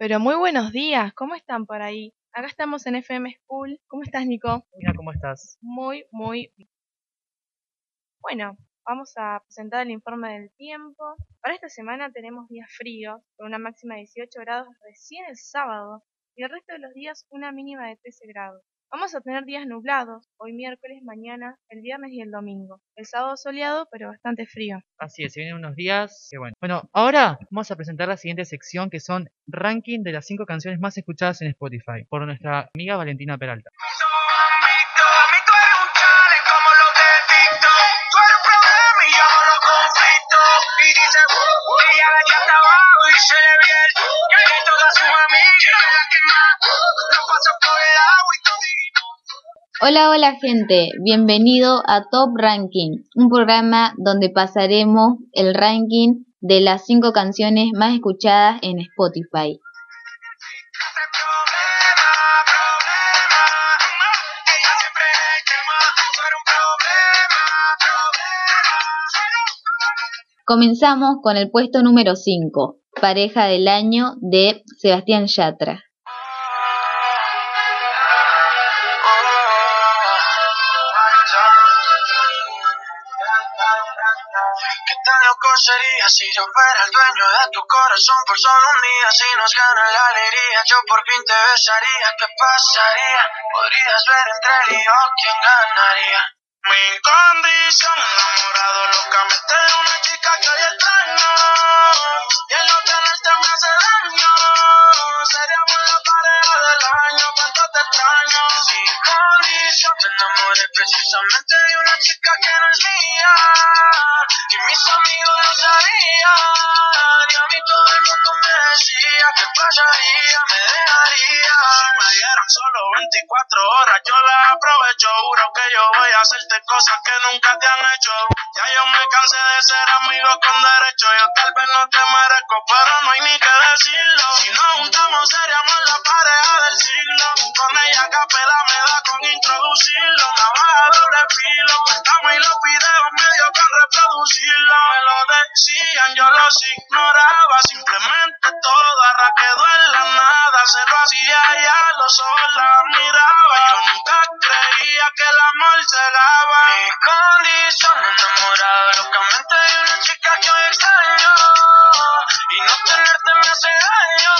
Pero muy buenos días, ¿cómo están por ahí? Acá estamos en FM School. ¿Cómo estás, Nico? Mira, ¿cómo estás? Muy, muy bien. Bueno, vamos a presentar el informe del tiempo. Para esta semana tenemos días fríos, con una máxima de 18 grados recién el sábado, y el resto de los días una mínima de 13 grados. Vamos a tener días nublados, hoy miércoles, mañana, el viernes y el domingo. El sábado soleado, pero bastante frío. Así es, se vienen unos días que bueno. Bueno, ahora vamos a presentar la siguiente sección que son ranking de las 5 canciones más escuchadas en Spotify por nuestra amiga Valentina Peralta. Hola, hola gente, bienvenido a Top Ranking, un programa donde pasaremos el ranking de las 5 canciones más escuchadas en Spotify. Comenzamos con el puesto número 5, Pareja del Año de Sebastián Yatra. Yo fuera el dueño de tu corazón por solo un día? Si nos gana la alegría, yo por fin te besaría. ¿Qué pasaría? Podrías ver entre él y yo quién ganaría. Mi condición, enamorado locamente de una chica que hoy extraño. Y el no tenerte me hace daño. Seríamos la pareja del año, cuánto te extraño. Sin condición, me enamoré precisamente de una chica que no es mía. Y mis amigos lo sabían. Y a mí todo el mundo me decía que pasaría, me dejaría. Si me dieron solo 24 horas, yo las aprovecho. Juro que yo voy a cosas que nunca te han hecho. Ya yo me cansé de ser amigo con derecho. Yo tal vez no te merezco, pero no hay ni que decirlo. Si nos juntamos, seríamos la pareja del siglo. Con ella capela me da con introducirlo. Navaja doble filo, cortamos y los videos medio con reproducirlo. Me lo decían, yo los ignoraba. Simplemente todo quedó en la nada. Se lo hacía ya, los ojos la miraba. Yo nunca creía que el amor se daba. Mi condición, enamorado locamente de una chica que hoy extraño. Y no tenerte me hace daño.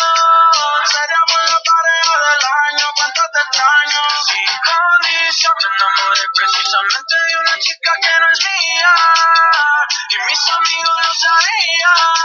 Seríamos la pareja del año, cuánto te extraño. Sin condición, me enamoré precisamente de una chica que no es mía. Y mis amigos lo sabían.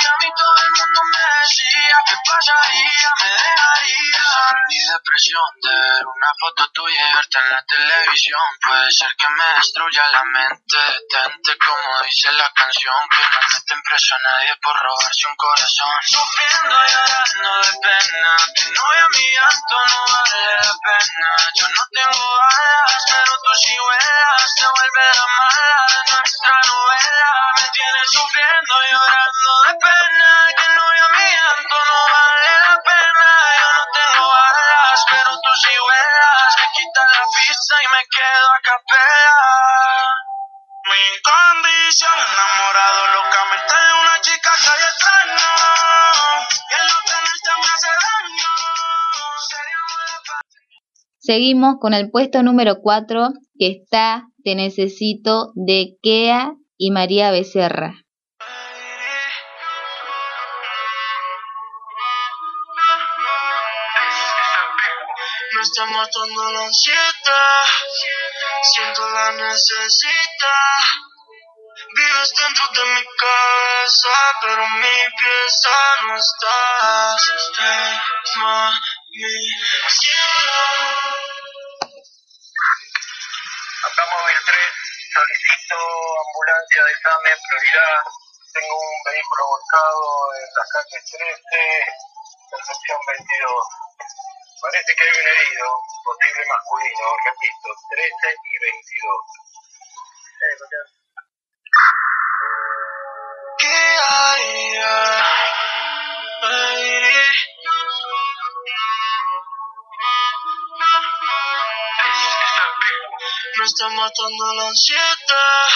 Y a mí todo el mundo me decía que pasaría, me dejaría. Mi depresión de ver una foto tuya y verte en la televisión. Puede ser que me destruya la mente. Detente como dice la canción. Que no meten preso a nadie por robarse un corazón. Sufriendo y llorando de pena. Tu novia mi llanto no vale la pena. Yo no tengo alas, pero tú sí vuelas. Te vuelve la mala de nuestra novela. Me tienes sufriendo y llorando de pena. Que novia mi llanto no vale la pena. Yo no tengo alas, pero tú sí vuelas. Me quitas la pista quedo a capela. Mi condición, enamorado locamente de una chica que hay extraño. Y el no tenerte me hace daño. Seguimos con el puesto número 4 que está Te Necesito de Kea y María Becerra. Matando la ansiedad, siento la necesidad. Vives dentro de mi cabeza, pero mi pieza no estás. Stay, mami, cielo. Acá móvil 3, solicito ambulancia de examen, prioridad. Tengo un vehículo volcado en las calles 13, Concepción 22. Parece que hay un herido, posible masculino, repito, 13 y 22. Eh, Mateo. ¿Qué haría? Me está matando la ansiedad,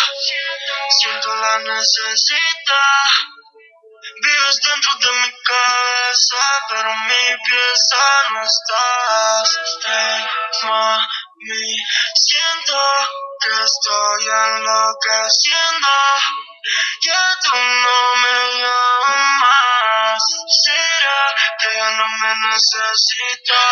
siento la necesidad. Vives dentro de mi cabeza. Pero mi pieza no estás. Hey, mami, siento que estoy enloqueciendo. Ya tú no me llamas. ¿Será que ya no me necesitas?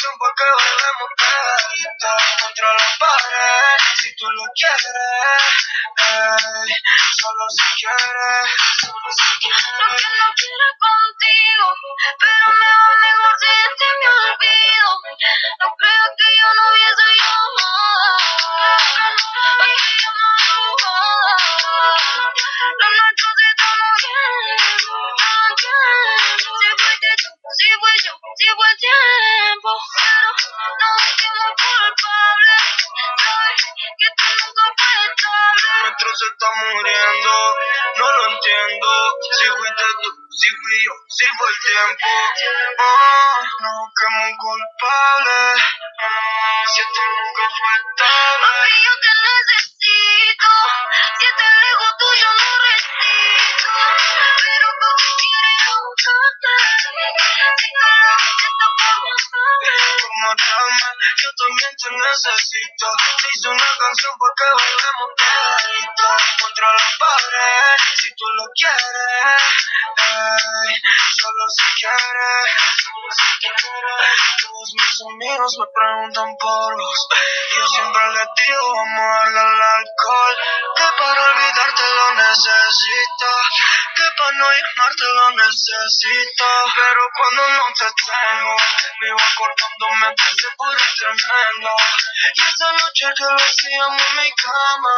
Una canción para que bailemos pegadita contra la pared. Si tú lo quieres, solo si quieres, solo si quieres. que no quiero contigo. Pero me va mejor si este me olvido. No creo que yo no hubiese llamado. Porque no hago Lo nuestro se está moviendo. Si fui yo, si fue el tiempo. Pero nos sentimos culpables. Sabes que tú nunca fue estable. Nuestro se está muriendo, no lo entiendo. Si fuiste tú, si fui yo, si fue el tiempo. Oh, no busquemos culpables. Si esto nunca fue estable. Papi, yo te necesito. Si estás lejos tuyo no resisto. Pero Yo también te necesito. Hice una canción para que bailemos pegadito contra la pared. Si tú lo quieres, solo si quieres, solo si quieres. Todos mis amigos me preguntan por vos. Yo siempre les digo, vamos a al alcohol. Que para olvidarte lo necesito. Que para no llamarte lo necesito. Pero cuando no te que lo hacíamos en mi cama.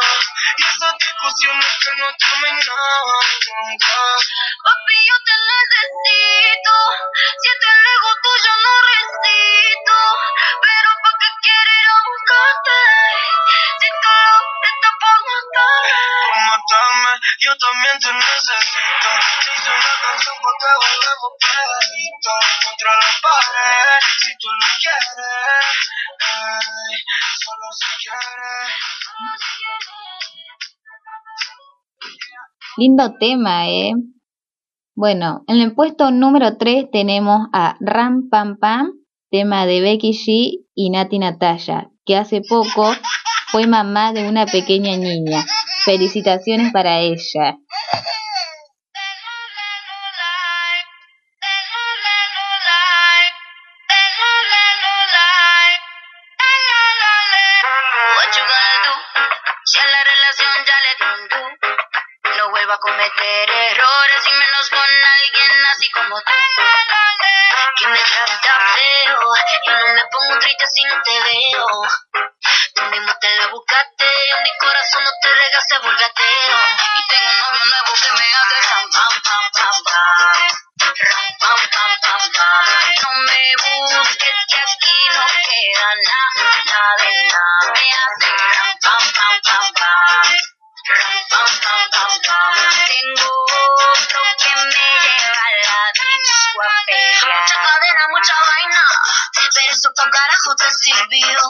Y esas discusiones que no terminaban nunca. Yo también te necesito. Hice una canción para que bailemos pegadito contra la pared. Si tú lo quieres, solo si quieres. Lindo tema, ¿eh? Bueno, en el puesto número 3 tenemos a Ram Pam Pam, tema de Becky G y Nati Natalia, que hace poco fue mamá de una pequeña niña. Felicitaciones para ella. Como tú. Yo no me pongo triste si no te veo. Te la buscaste, en mi corazón no te regaste volgatero. Y tengo un novio nuevo que me hace ram pam pam pam pam. Ram pam pam pam pam. No me busques que aquí no queda nada, nada de nada. Me hace ram pam pam pam pam. Ram pam pam pam pam. Tengo otro que me lleva a la disco a pegar. Mucha cadena, mucha vaina. Pero eso pa' carajo te sirvió.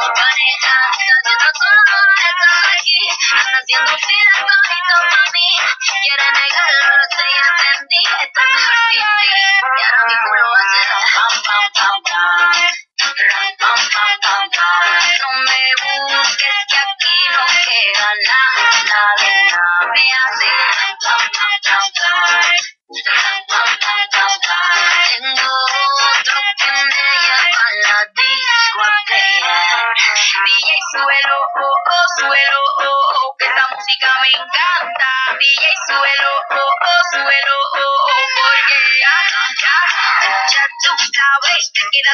Haciendo todo, estás aquí. Están haciendo fila todito mí. Quiere negarlo,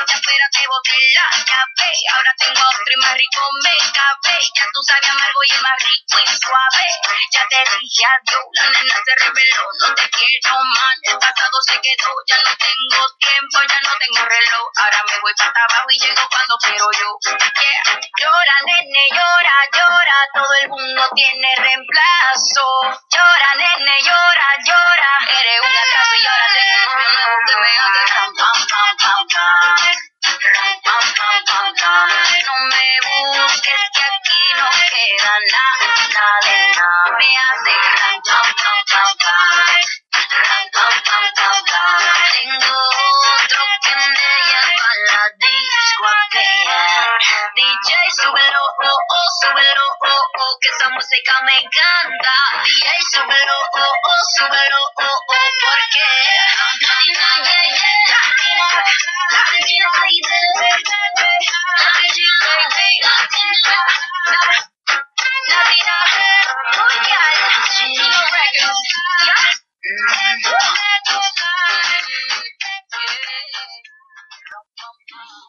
ya fuera te boté la llave. Ahora tengo otro y más rico me cabe. Ya tú sabes amargo y es más rico y suave. Ya te dije adiós, la nena se reveló. No te quiero más, el pasado se quedó. Ya no tengo tiempo, ya no tengo reloj. Ahora me voy para abajo y llego cuando quiero yo. Llora, nene, llora, llora. Todo el mundo tiene reemplazo. Llora, nene, llora, llora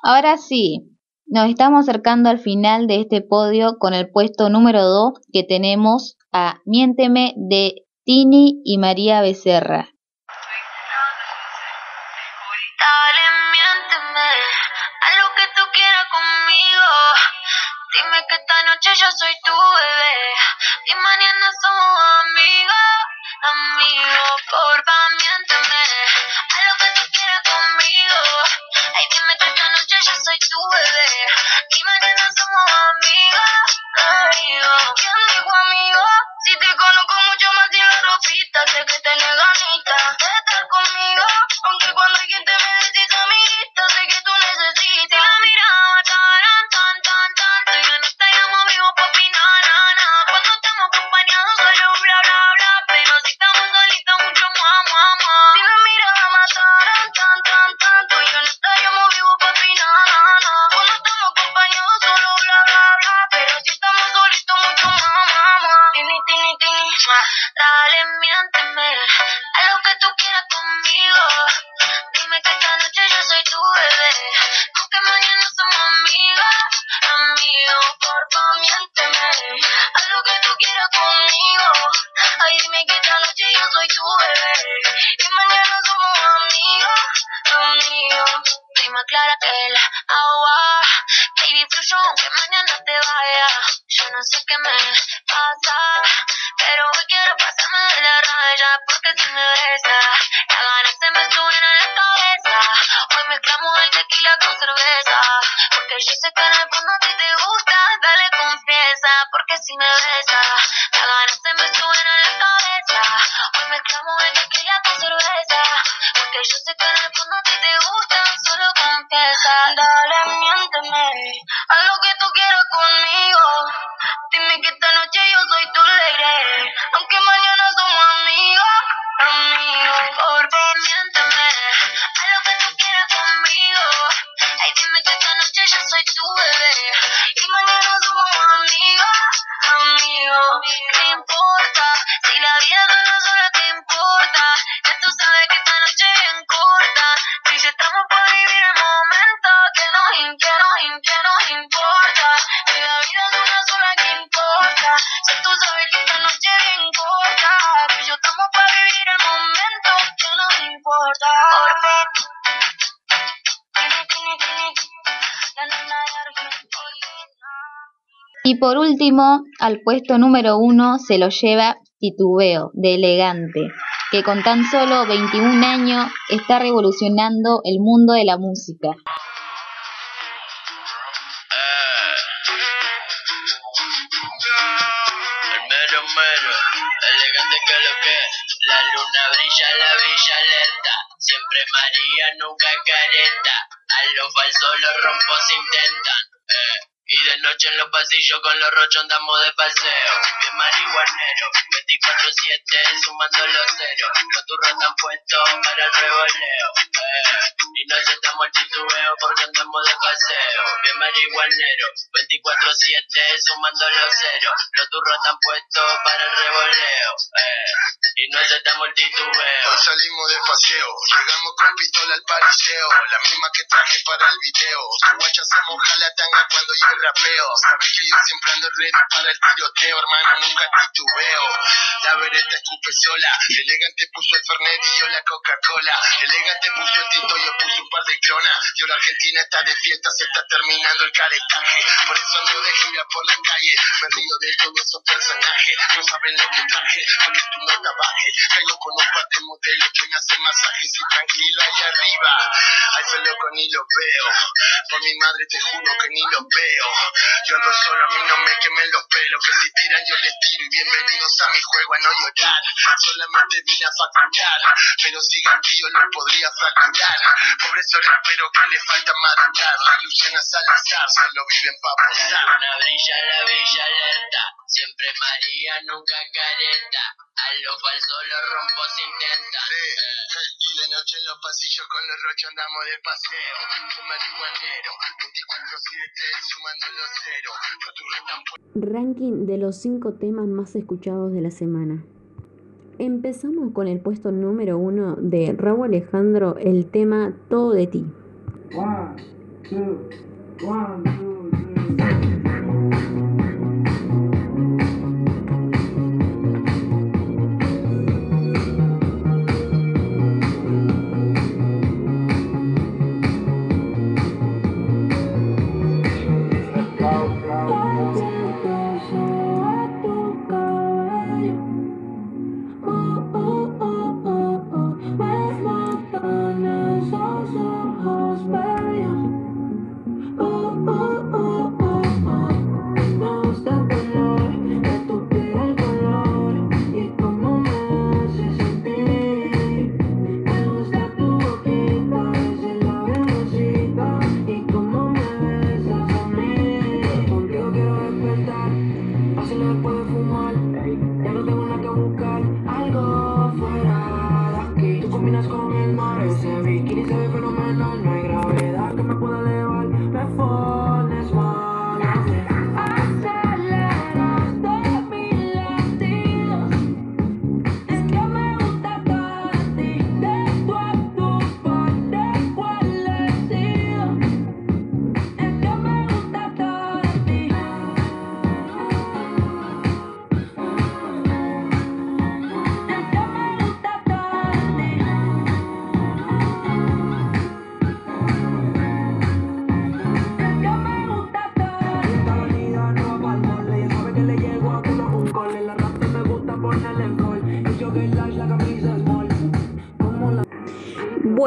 Ahora sí, nos estamos acercando al final de este podio con el puesto número 2 que tenemos a Miénteme de Tini y María Becerra. Y mañana somos amigos, amigos. ¿Quién dijo amigo? Si te conozco mucho más que la ropita, sé que tenés ganitas. yo sé que en el fondo a ti te gusta, dale confiesa, porque si me besas. Y por último, al puesto número uno se lo lleva Titubeo, de Elegante, que con tan solo 21 años está revolucionando el mundo de la música. En los pasillos con los rochos andamos de paseo. Bien marihuanero, 24-7 sumando los ceros. Los turros están puestos para el revoleo. Eh, y no aceptamos el titubeo porque andamos de paseo. Bien marihuanero, 24-7 sumando los ceros. Los turros están puestos para el revoleo. Eh, y no aceptamos el titubeo. Hoy salimos de paseo, llegamos con pistola al pariseo, la misma que traje para el video. Tu guacha se moja la tanga cuando yo rapeo. Sabes que yo siempre ando ready para el tiroteo, hermano, nunca titubeo. La vereta escupe sola, elegante puso el Fernet y yo la Coca-Cola. Elegante puso el tinto, yo puse un par de clonas. Y ahora Argentina está de fiesta, se está terminando el caletaje. Por eso ando de gira por la calle, me río de todos esos personajes. No saben lo que traje, porque tu nota baje. Caigo con un par de modelos que me hacen masajes y tranquilo ahí arriba. Ay, fe loco, ni lo veo. Por mi madre te juro que ni lo veo. Yo ando solo, a mí no me quemen los pelos. Que si tiran yo les tiro. Bienvenidos a mi juego a no llorar. Solamente vine a facturar. Pero sigan que yo lo podría fracturar. Por eso rapero que le falta madurar. La Luciana Salazar solo viven pa' La posar. luna brilla, la villa alerta. Siempre María, nunca careta. A lo falso los rompos intentan. Sí, y de noche en los pasillos con los rochos andamos de paseo. Un marihuanero, 24-7, sumando los Ranking de los 5 temas más escuchados de la semana. Empezamos con el puesto número 1 de Raúl Alejandro, el tema Todo de ti. Contigo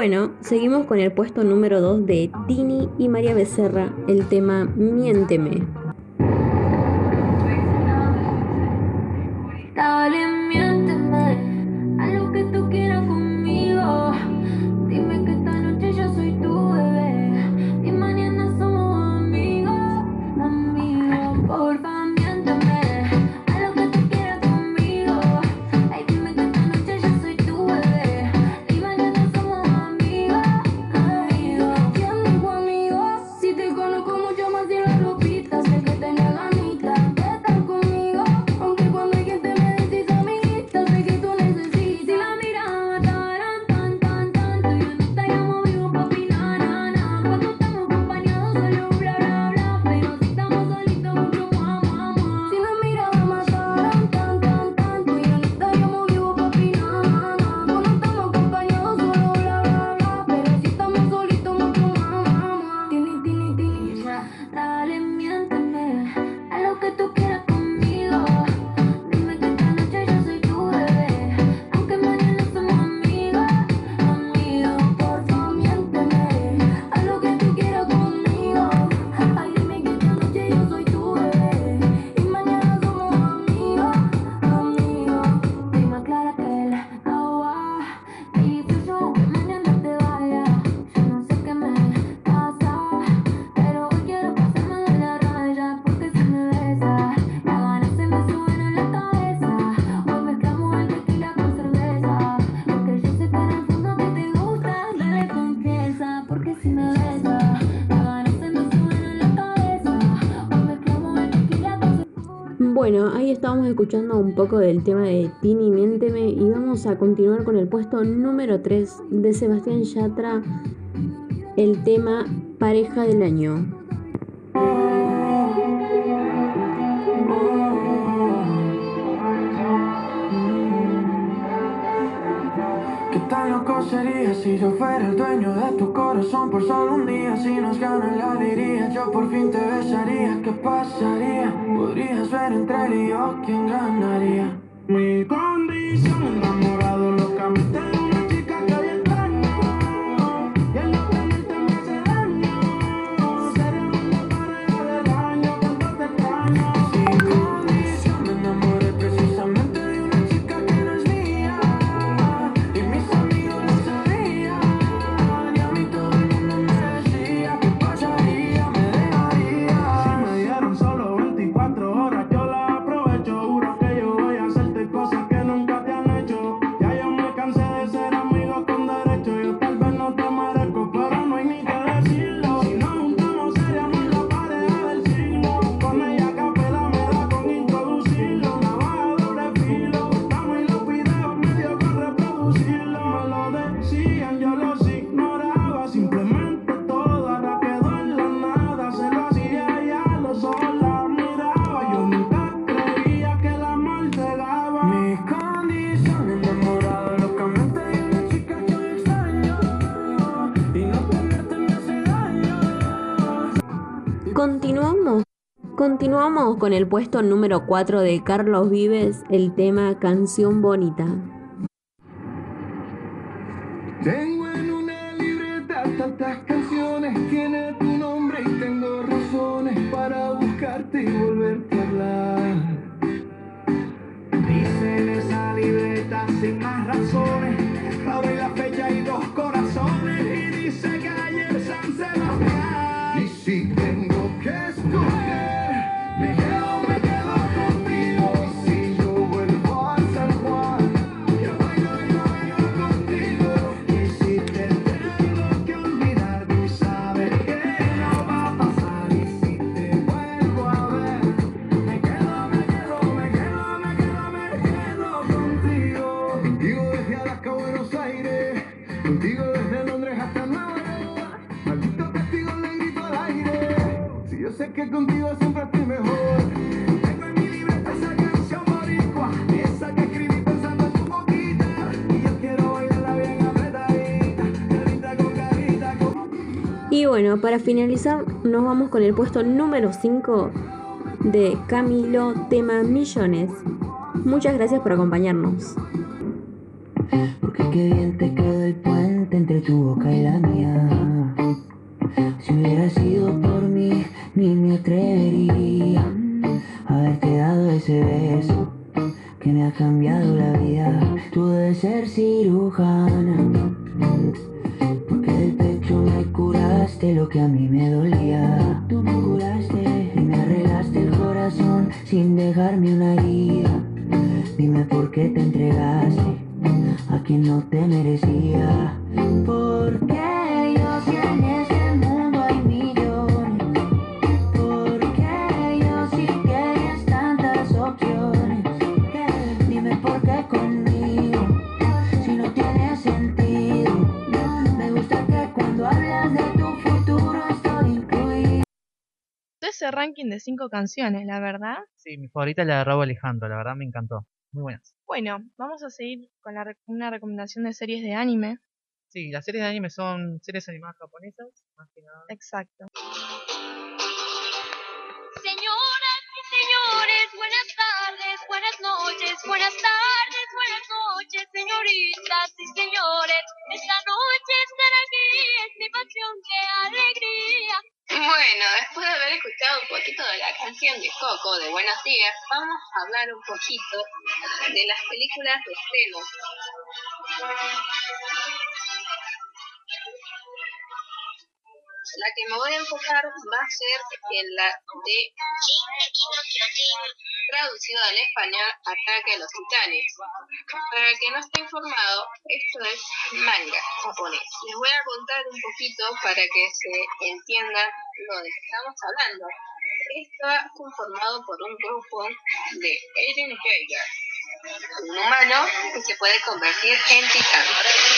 Bueno, seguimos con el puesto número 2 de Tini y María Becerra, el tema Miénteme. Bueno, ahí estábamos escuchando un poco del tema de Tini Miénteme y vamos a continuar con el puesto número 3 de Sebastián Yatra, el tema Pareja del Año. Loco sería si yo fuera el dueño de tu corazón por solo un día? Si nos gana la alegría, yo por fin te besaría. ¿Qué pasaría? Podrías ver entre él y yo quién ganaría. Mi condición Continuamos con el puesto número 4 de Carlos Vives, el tema Canción Bonita. Bueno, para finalizar, nos vamos con el puesto número 5 de Camilo, tema Millones. Muchas gracias por acompañarnos. Porque qué bien te quedó el puente entre tu boca y la mía. Si hubiera sido por mí, ni me atrevería a haberte dado ese beso que me ha cambiado la vida. Tú debes ser cirujana. Curaste lo que a mí me dolía. Tú me curaste y me arreglaste el corazón sin dejarme una herida. Dime por qué te entregaste a quien no te merecía. Porque yo Ese ranking de cinco canciones, la verdad. Sí, mi favorita es la de Raúl Alejandro, la verdad me encantó. Muy buenas. Bueno, vamos a seguir con la rec- una recomendación de series de anime. Sí, las series de anime son series animadas japonesas, más que nada. Exacto. Señoras y señores, buenas tardes, buenas noches, buenas tardes, buenas noches, señoritas y señores. Esta noche estar aquí de la canción de Coco de Buenos Días, vamos a hablar un poquito de las películas de estreno. La que me voy a enfocar va a ser en la de traducido al español Ataque a los Titanes. Para el que no esté informado, esto es manga japonés. Les voy a contar un poquito para que se entienda lo de que estamos hablando. Está conformado por un grupo de Eren Jaeger, un humano que se puede convertir en titán.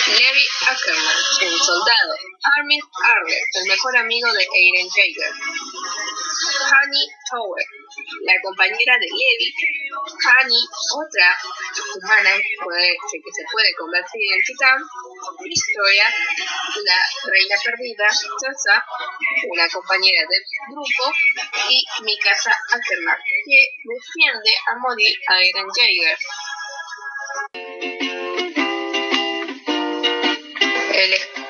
Levi Ackerman, un soldado. Armin Arler, el mejor amigo de Eren Jaeger. Honey Tower, la compañera de Levi. Honey, otra humana que, se puede convertir en titán. Victoria, la reina perdida. Sasa, una compañera del grupo. Y Mikasa Ackerman, que defiende a morir a Eren Jaeger.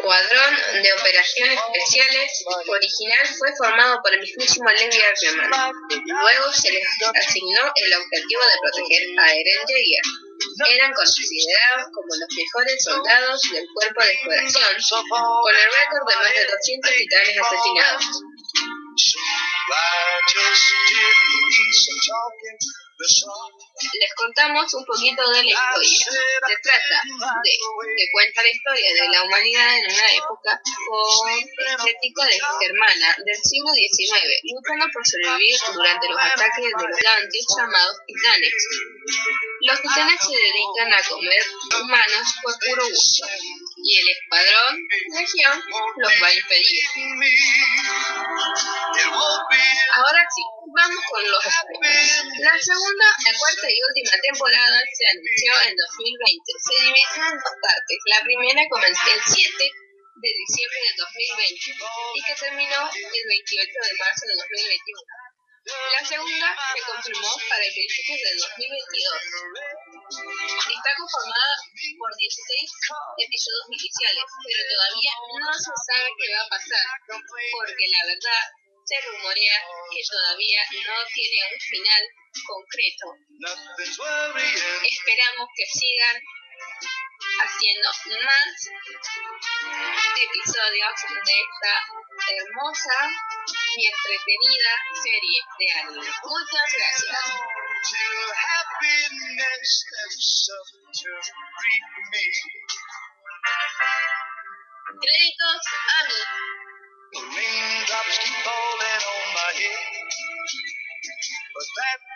Escuadrón de Operaciones Especiales original fue formado por el mismísimo Levi Ackerman. Luego se les asignó el objetivo de proteger a Eren Jaeger. Eran considerados como los mejores soldados del cuerpo de exploración, con el récord de más de 200 titanes asesinados. Les contamos un poquito de la historia. Se trata de que cuenta la historia de la humanidad en una época con estético de germana del siglo XIX, luchando por sobrevivir durante los ataques de los gigantes llamados titanes. Los titanes se dedican a comer humanos por puro gusto, y el escuadrón Legión los va a impedir. Ahora sí, vamos con los spoilers. La segunda, la cuarta y última temporada se anunció en 2020. Se dividió en dos partes. La primera comenzó el 7 de diciembre de 2020 y que terminó el 28 de marzo de 2021. La segunda se confirmó para el principio del 2022. Está conformada por 16 episodios iniciales, pero todavía no se sabe qué va a pasar, porque la verdad se rumorea que todavía no tiene un final concreto. Esperamos que sigan haciendo más episodios de esta hermosa y entretenida serie de anime. Muchas gracias. Créditos a mí. Raindrops keep falling on my head. But that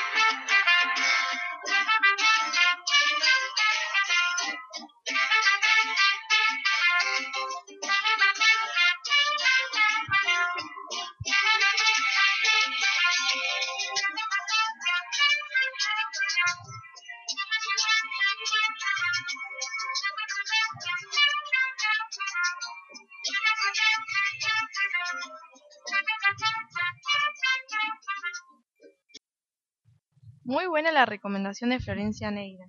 Muy buena la recomendación de Florencia Neira.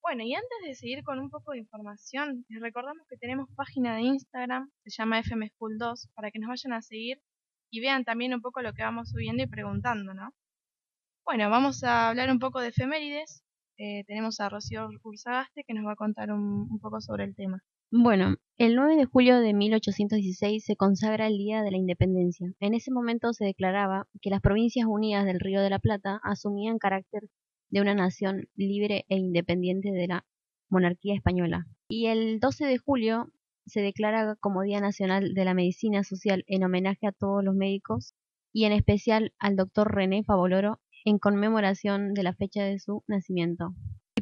Bueno, y antes de seguir con un poco de información, les recordamos que tenemos página de Instagram, se llama FM School 2, para que nos vayan a seguir y vean también un poco lo que vamos subiendo y preguntando, ¿no? Bueno, vamos a hablar un poco de efemérides. Eh, tenemos a Rocío Urzagaste que nos va a contar un poco sobre el tema. Bueno, el 9 de julio de 1816 se consagra el Día de la Independencia. En ese momento se declaraba que las Provincias Unidas del Río de la Plata asumían carácter de una nación libre e independiente de la monarquía española. Y el 12 de julio se declara como Día Nacional de la Medicina Social en homenaje a todos los médicos y en especial al doctor René Favoloro en conmemoración de la fecha de su nacimiento.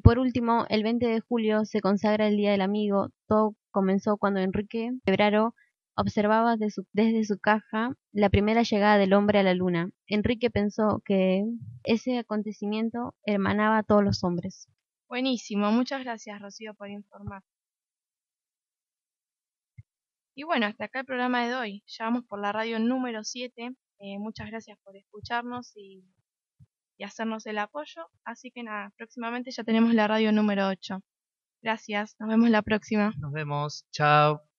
Por último, el 20 de julio se consagra el Día del Amigo. Todo comenzó cuando Enrique Febraro observaba desde su caja la primera llegada del hombre a la luna. Enrique pensó que ese acontecimiento hermanaba a todos los hombres. Buenísimo, muchas gracias Rocío por informar. Y bueno, hasta acá el programa de hoy. Ya por la radio número 7. Eh, muchas gracias por escucharnos y, y hacernos el apoyo. Así que nada, próximamente ya tenemos la radio número 8. Gracias, nos vemos la próxima. Nos vemos. Chao.